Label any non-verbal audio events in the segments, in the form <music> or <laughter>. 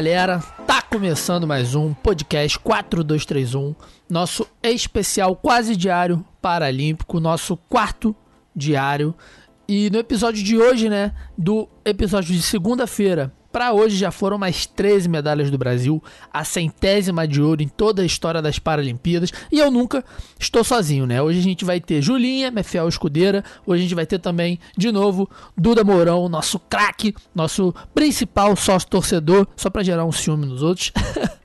Galera, tá começando mais um podcast 4231, nosso especial quase diário paralímpico, nosso quarto diário. E no episódio de hoje, né, do episódio de segunda-feira, para hoje já foram mais 13 medalhas do Brasil, a centésima de ouro em toda a história das Paralimpíadas. E eu nunca estou sozinho, né? Hoje a gente vai ter Julinha, minha fiel escudeira. Hoje a gente vai ter também, de novo, Duda Mourão, nosso craque, nosso principal sócio torcedor, só para gerar um ciúme nos outros. <laughs>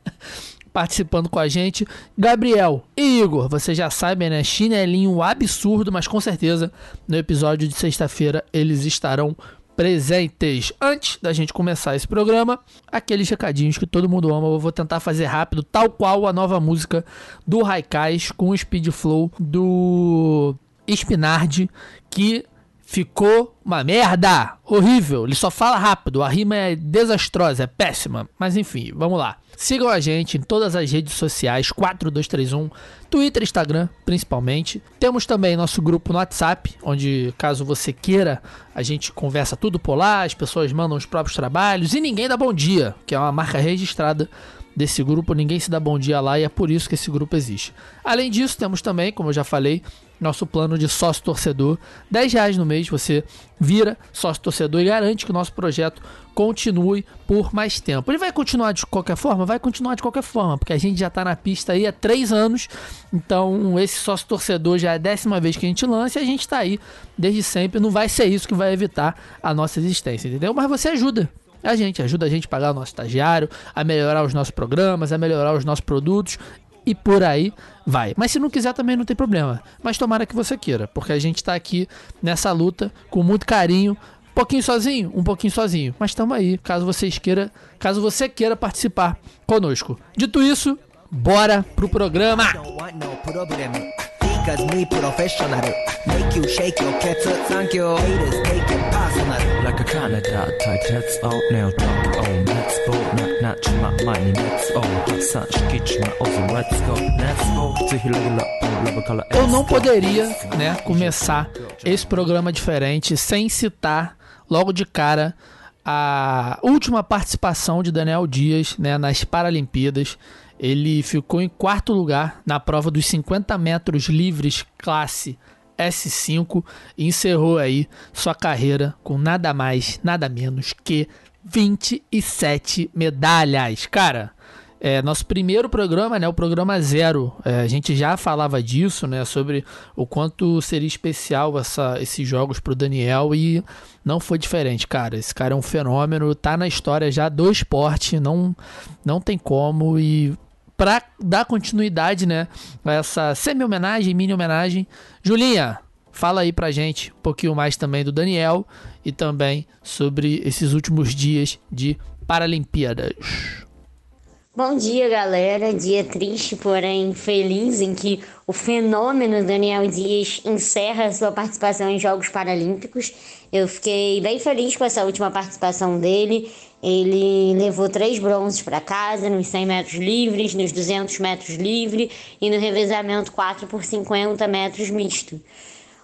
participando com a gente. Gabriel e Igor, você já sabem, né? Chinelinho absurdo, mas com certeza no episódio de sexta-feira eles estarão presentes. Antes da gente começar esse programa, aqueles recadinhos que todo mundo ama, eu vou tentar fazer rápido, tal qual a nova música do Raikais com o Speed Flow do Spinardi, que ficou uma merda, horrível. Ele só fala rápido, a rima é desastrosa, é péssima. Mas enfim, vamos lá. Sigam a gente em todas as redes sociais 4231, Twitter, Instagram, principalmente. Temos também nosso grupo no WhatsApp, onde caso você queira, a gente conversa tudo por lá, as pessoas mandam os próprios trabalhos e ninguém dá bom dia, que é uma marca registrada desse grupo, ninguém se dá bom dia lá e é por isso que esse grupo existe. Além disso, temos também, como eu já falei, nosso plano de sócio torcedor. 10 reais no mês você vira sócio torcedor e garante que o nosso projeto continue por mais tempo. Ele vai continuar de qualquer forma? Vai continuar de qualquer forma, porque a gente já está na pista aí há 3 anos. Então, esse sócio torcedor já é a décima vez que a gente lança e a gente está aí desde sempre. Não vai ser isso que vai evitar a nossa existência, entendeu? Mas você ajuda a gente, ajuda a gente a pagar o nosso estagiário, a melhorar os nossos programas, a melhorar os nossos produtos e por aí vai. Mas se não quiser também não tem problema. Mas tomara que você queira, porque a gente está aqui nessa luta com muito carinho. Um pouquinho sozinho, um pouquinho sozinho. Mas estamos aí, caso vocês queira, caso você queira participar conosco. Dito isso, bora pro programa. Me professional. Make you shake your cats Thank you. Haters take it personal. Like a Canada type That's all now talk on Let's go. Not not my money Let's all Such kitchen Let's go. Let's go. To heal Eu não poderia, né, começar esse programa diferente sem citar logo de cara a última participação de Daniel Dias né, nas Paralimpíadas. Ele ficou em quarto lugar na prova dos 50 metros livres classe S5 e encerrou aí sua carreira com nada mais, nada menos que 27 medalhas. Cara, é, nosso primeiro programa, né, o programa zero, é, a gente já falava disso, né, sobre o quanto seria especial essa, esses jogos para o Daniel e não foi diferente, cara. Esse cara é um fenômeno, tá na história já do esporte, não, não tem como e para dar continuidade, né, a essa semi-homenagem, mini-homenagem. Julinha, fala aí pra gente um pouquinho mais também do Daniel e também sobre esses últimos dias de Paralimpíadas. Bom dia, galera. Dia triste, porém feliz, em que o fenômeno Daniel Dias encerra sua participação em Jogos Paralímpicos. Eu fiquei bem feliz com essa última participação dele. Ele levou três bronzes para casa nos 100 metros livres, nos 200 metros livre e no revezamento 4 por 50 metros misto.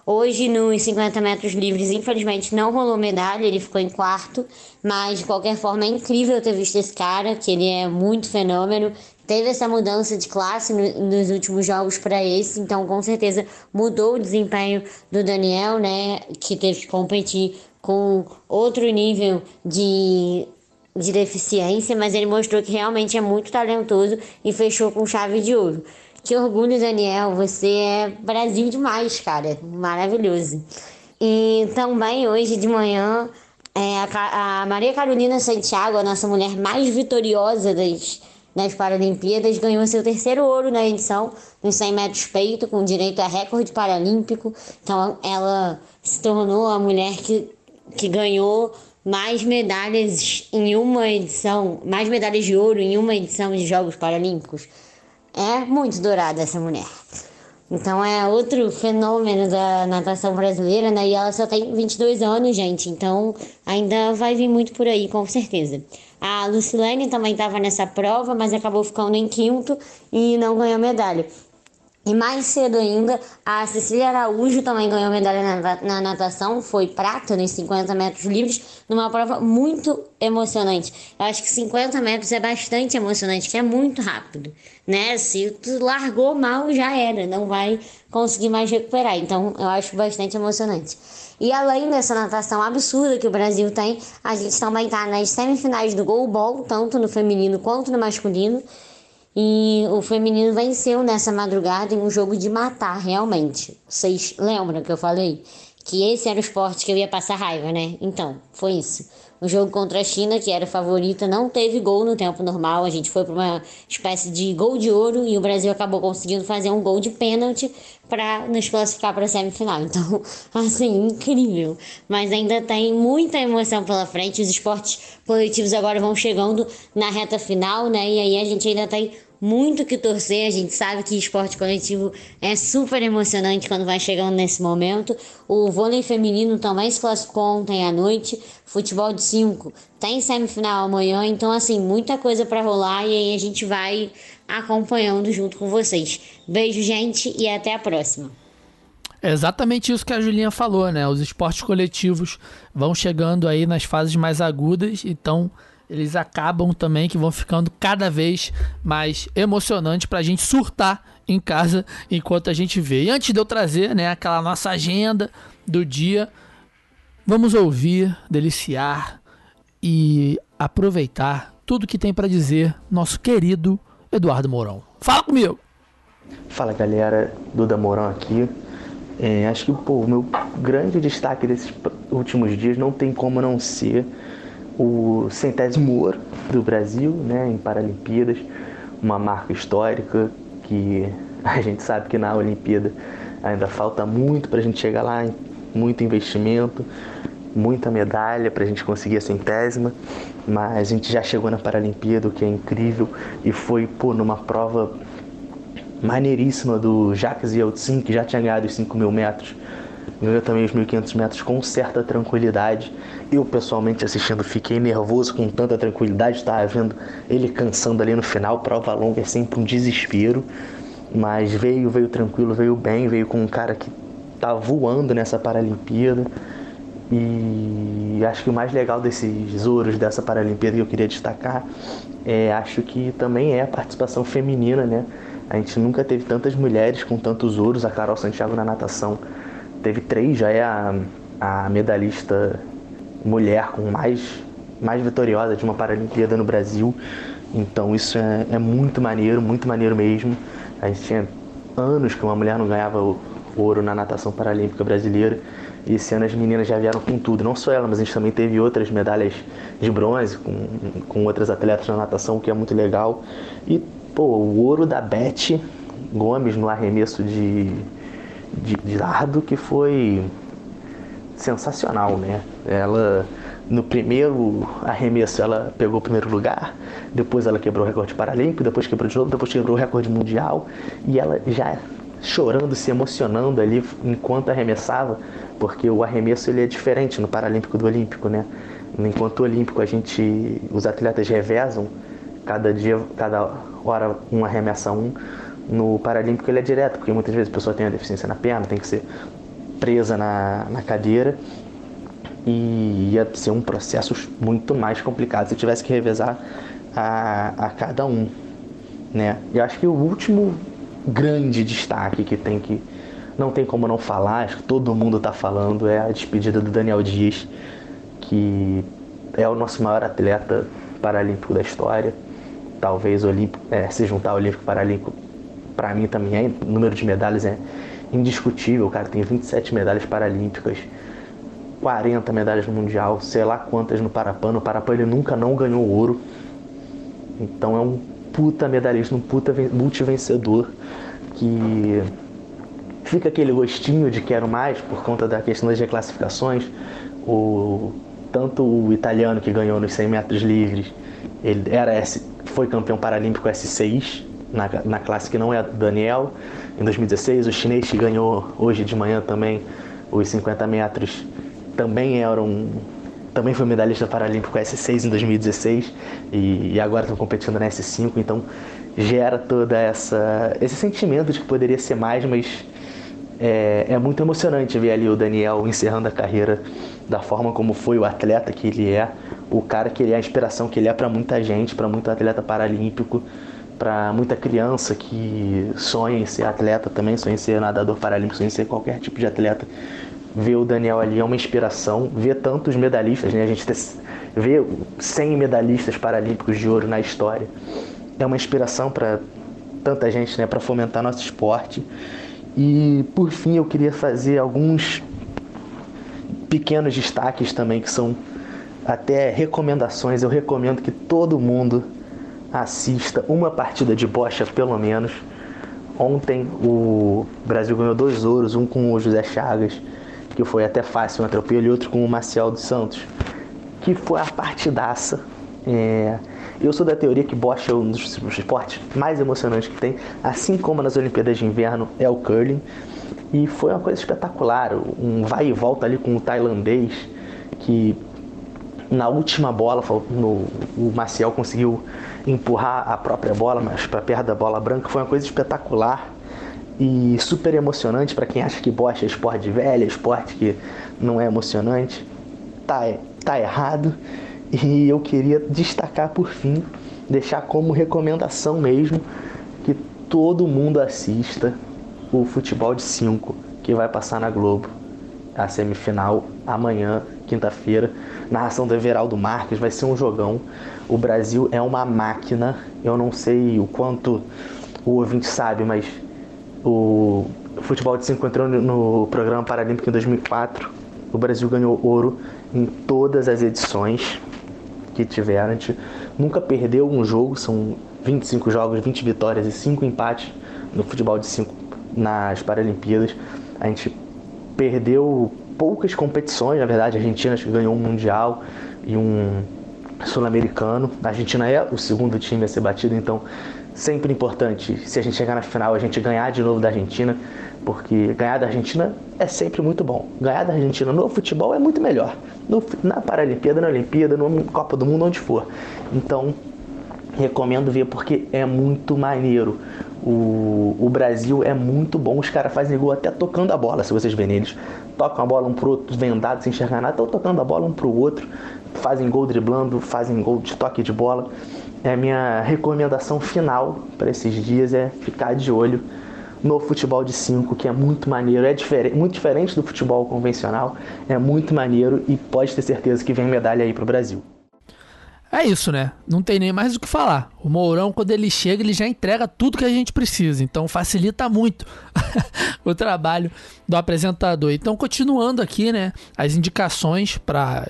Hoje, nos 50 metros livres, infelizmente não rolou medalha, ele ficou em quarto, mas de qualquer forma é incrível ter visto esse cara, que ele é muito fenômeno. Teve essa mudança de classe no, nos últimos jogos para esse, então com certeza mudou o desempenho do Daniel, né, que teve que competir com outro nível de de deficiência, mas ele mostrou que realmente é muito talentoso e fechou com chave de ouro. Que orgulho, Daniel, você é Brasil demais, cara, maravilhoso. E também hoje de manhã, é, a, a Maria Carolina Santiago, a nossa mulher mais vitoriosa das, das Paralimpíadas, ganhou seu terceiro ouro na edição nos 100 metros peito, com direito a recorde paralímpico. Então ela se tornou a mulher que, que ganhou mais medalhas em uma edição, mais medalhas de ouro em uma edição de Jogos Paralímpicos. É muito dourada essa mulher. Então é outro fenômeno da natação brasileira, né? E ela só tem 22 anos, gente. Então ainda vai vir muito por aí, com certeza. A Lucilene também estava nessa prova, mas acabou ficando em quinto e não ganhou medalha. E mais cedo ainda, a Cecília Araújo também ganhou medalha na, na, natação, foi prata nos 50 metros livres, numa prova muito emocionante. Eu acho que 50 metros é bastante emocionante, que é muito rápido, né? Se tu largou mal, já era, não vai conseguir mais recuperar. Então, eu acho bastante emocionante. E além dessa natação absurda que o Brasil tem, a gente também tá nas semifinais do goalball, tanto no feminino quanto no masculino. E o feminino venceu nessa madrugada em um jogo de matar, realmente. Vocês lembram que eu falei? Que esse era o esporte que eu ia passar raiva, né? Então, foi isso. O jogo contra a China, que era favorita, não teve gol no tempo normal. A gente foi para uma espécie de gol de ouro e o Brasil acabou conseguindo fazer um gol de pênalti para nos classificar para a semifinal. <laughs> Então, assim, incrível. Mas ainda tem muita emoção pela frente. Os esportes coletivos agora vão chegando na reta final, né? E aí a gente ainda tem muito que torcer. A gente sabe que esporte coletivo é super emocionante quando vai chegando nesse momento. O vôlei feminino também se classificou ontem à noite. Futebol de 5 tem semifinal amanhã. Então, assim, muita coisa para rolar e aí a gente vai acompanhando junto com vocês. Beijo, gente, e até a próxima. É exatamente isso que a Julinha falou, né? Os esportes coletivos vão chegando aí nas fases mais agudas, então eles acabam também que vão ficando cada vez mais emocionantes para a gente surtar em casa enquanto a gente vê. E antes de eu trazer né, aquela nossa agenda do dia, vamos ouvir, deliciar e aproveitar tudo que tem para dizer nosso querido Eduardo Mourão. Fala comigo! Fala galera, Duda Mourão aqui. É, acho que pô, o meu grande destaque desses últimos dias não tem como não ser o centésimo ouro do Brasil né, em Paralimpíadas, uma marca histórica que a gente sabe que na Olimpíada ainda falta muito para a gente chegar lá, muito investimento, muita medalha para a gente conseguir a centésima, mas a gente já chegou na Paralimpíada, o que é incrível, e foi pô, numa prova maneiríssima do Jacques Yeltsin, que já tinha ganhado os 5 mil metros ganhou também os 1.500 metros com certa tranquilidade. Eu, pessoalmente, assistindo, fiquei nervoso com tanta tranquilidade. Estava vendo ele cansando ali no final. Prova longa é sempre um desespero. Mas veio, veio tranquilo, veio bem. Veio com um cara que tá voando nessa Paralimpíada. E acho que o mais legal desses ouros dessa Paralimpíada que eu queria destacar é, acho que também é a participação feminina, né? A gente nunca teve tantas mulheres com tantos ouros. A Carol Santiago na natação teve três, já é a, a medalhista mulher com mais, mais vitoriosa de uma Paralimpíada no Brasil. Então isso é, é muito maneiro, muito maneiro mesmo. A gente tinha anos que uma mulher não ganhava o ouro na natação paralímpica brasileira. E esse ano as meninas já vieram com tudo, não só ela, mas a gente também teve outras medalhas de bronze com, com outras atletas na natação, que é muito legal. E, pô, o ouro da Beth Gomes no arremesso de, de, de que foi sensacional, né? Ela no primeiro arremesso ela pegou o primeiro lugar, depois ela quebrou o recorde paralímpico, depois quebrou de novo, depois quebrou o recorde mundial e ela já chorando, se emocionando ali enquanto arremessava, porque o arremesso ele é diferente no paralímpico do olímpico, né? Enquanto o olímpico a gente, os atletas revezam, cada dia, cada hora um arremessa um, no Paralímpico ele é direto, porque muitas vezes a pessoa tem uma deficiência na perna, tem que ser presa na, na cadeira e ia ser um processo muito mais complicado se tivesse que revezar a, a cada um. Né? E acho que o último grande destaque que tem que não tem como não falar, acho que todo mundo está falando, é a despedida do Daniel Dias, que é o nosso maior atleta paralímpico da história. Talvez olímpico, é, se juntar ao Olímpico Paralímpico para mim também é, o número de medalhas é indiscutível, cara. Tem 27 medalhas paralímpicas, 40 medalhas no Mundial, sei lá quantas no Parapan. No Parapan ele nunca não ganhou ouro. Então é um puta medalhista, um puta multivencedor que fica aquele gostinho de quero mais por conta da questão das reclassificações. O, tanto o italiano que ganhou nos 100 metros livres, ele era foi campeão paralímpico S6, na, na classe que não é Daniel. Em 2016, o chinês que ganhou hoje de manhã também os 50 metros também era um também foi medalhista paralímpico S6 em 2016 e, e agora estão competindo na S5, então gera toda essa esse sentimento de que poderia ser mais, mas é, é muito emocionante ver ali o Daniel encerrando a carreira da forma como foi o atleta que ele é, o cara que ele é, a inspiração que ele é para muita gente, para muito atleta paralímpico, para muita criança que sonha em ser atleta também, sonha em ser nadador paralímpico, sonha em ser qualquer tipo de atleta. Ver o Daniel ali é uma inspiração, ver tantos medalhistas, né? A gente vê 100 medalhistas paralímpicos de ouro na história. É uma inspiração para tanta gente, né, para fomentar nosso esporte. E por fim, eu queria fazer alguns pequenos destaques também que são até recomendações. Eu recomendo que todo mundo assista uma partida de bocha pelo menos. Ontem o Brasil ganhou dois ouros, um com o José Chagas, que foi até fácil um atropelo, e outro com o Marcial dos Santos, que foi a partidaça. É... Eu sou da teoria que bocha é um dos esportes mais emocionantes que tem, assim como nas Olimpíadas de Inverno é o curling. E foi uma coisa espetacular, um vai e volta ali com o tailandês, que na última bola no, o Maciel conseguiu empurrar a própria bola, mas para perto da bola branca foi uma coisa espetacular e super emocionante para quem acha que bocha é esporte velho, esporte que não é emocionante. Tá, tá errado. E eu queria destacar por fim, deixar como recomendação mesmo que todo mundo assista o futebol de 5 que vai passar na Globo. A semifinal amanhã, quinta-feira. Narração do Everaldo Marques, vai ser um jogão. O Brasil é uma máquina. Eu não sei o quanto o ouvinte sabe, mas o futebol de 5 entrou no programa Paralímpico em 2004. O Brasil ganhou ouro em todas as edições que tiveram. A gente nunca perdeu um jogo, são 25 jogos, 20 vitórias e 5 empates no futebol de 5 nas Paralimpíadas. A gente perdeu poucas competições, na verdade, a Argentina acho que ganhou um Mundial e um Sul-Americano. A Argentina é o segundo time a ser batido, então sempre importante, se a gente chegar na final, a gente ganhar de novo da Argentina, porque ganhar da Argentina é sempre muito bom. Ganhar da Argentina no futebol é muito melhor. No, na Paralimpíada, na Olimpíada, no Copa do Mundo, onde for. Então, recomendo ver porque é muito maneiro. O, o Brasil é muito bom, os caras fazem gol até tocando a bola, se vocês verem eles. Tocam a bola um pro outro, vendados, sem enxergar nada, estão tocando a bola um pro outro, fazem gol driblando, fazem gol de toque de bola. É a minha recomendação final para esses dias é ficar de olho no futebol de 5, que é muito maneiro, é diferente, muito diferente do futebol convencional, é muito maneiro e pode ter certeza que vem medalha aí pro Brasil. É isso, né? Não tem nem mais o que falar. O Mourão, quando ele chega, ele já entrega tudo que a gente precisa. Então facilita muito <laughs> o trabalho do apresentador. Então, continuando aqui, né? As indicações para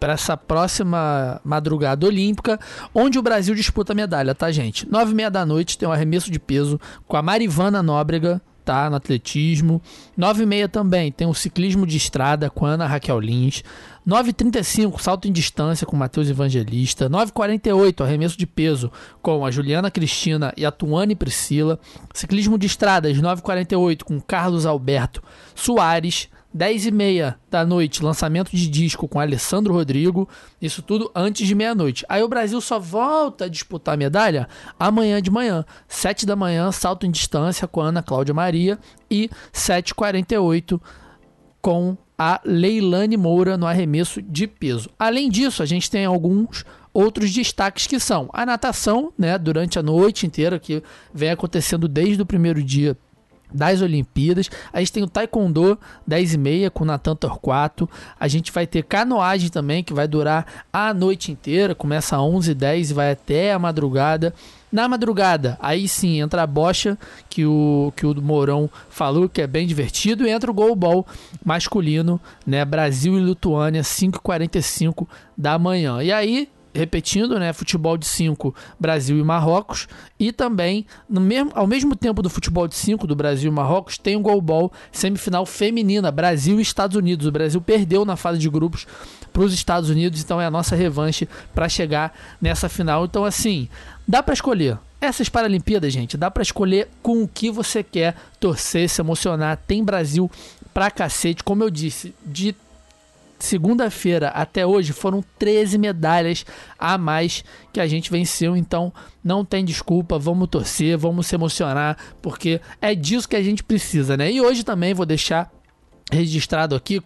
para essa próxima madrugada olímpica, onde o Brasil disputa a medalha, tá, gente? Nove e meia da noite tem um arremesso de peso com a Marivana Nóbrega, tá? No atletismo. 9 e meia também tem o ciclismo de estrada com Ana Raquel Lins. 9h35, salto em distância com Matheus Evangelista. 9h48, arremesso de peso com a Juliana Cristina e a Tuane Priscila. Ciclismo de estradas, 9h48, com Carlos Alberto Soares. 10 e meia da noite, lançamento de disco com Alessandro Rodrigo. Isso tudo antes de meia-noite. Aí o Brasil só volta a disputar a medalha amanhã de manhã. 7 da manhã, salto em distância com a Ana Cláudia Maria. E 7h48 com a Leilane Moura no arremesso de peso. Além disso, a gente tem alguns outros destaques que são a natação, né, durante a noite inteira, que vem acontecendo desde o primeiro dia das Olimpíadas. A gente tem o Taekwondo 10 e meia com Natan Torquato. A gente vai ter canoagem também, que vai durar a noite inteira. Começa às 11 h 10 e vai até a madrugada. Na madrugada, aí sim entra a bocha, que o, que o Mourão falou que é bem divertido, e entra o goalball masculino, né? Brasil e Lituânia, 5h45 da manhã. E aí repetindo, né, futebol de 5, Brasil e Marrocos, e também no mesmo, ao mesmo tempo do futebol de 5 do Brasil e Marrocos, tem o goalball semifinal feminina, Brasil e Estados Unidos. O Brasil perdeu na fase de grupos para os Estados Unidos, então é a nossa revanche para chegar nessa final. Então assim, dá para escolher. Essas Paralimpíadas, gente, dá para escolher com o que você quer torcer, se emocionar. Tem Brasil pra cacete, como eu disse, de segunda-feira até hoje foram 13 medalhas a mais que a gente venceu. Então não tem desculpa, vamos torcer, vamos se emocionar, porque é disso que a gente precisa, né? E hoje também vou deixar registrado aqui,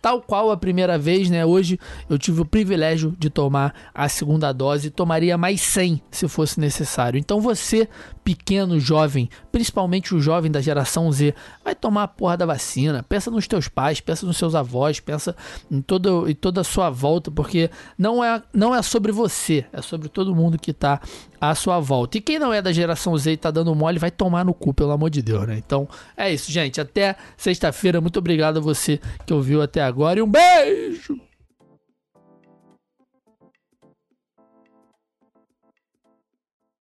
tal qual a primeira vez, né? Hoje eu tive o privilégio de tomar a segunda dose, tomaria mais 100 se fosse necessário. Então você, pequeno jovem, principalmente o jovem da geração Z, vai tomar a porra da vacina. Pensa nos teus pais, pensa nos seus avós, pensa em, todo, em toda a sua volta, porque não é, não é sobre você, é sobre todo mundo que está à sua volta. E quem não é da geração Z e tá dando mole, vai tomar no cu, pelo amor de Deus, né? Então é isso, gente. Até sexta-feira. Muito obrigado a você que ouviu até agora e um beijo!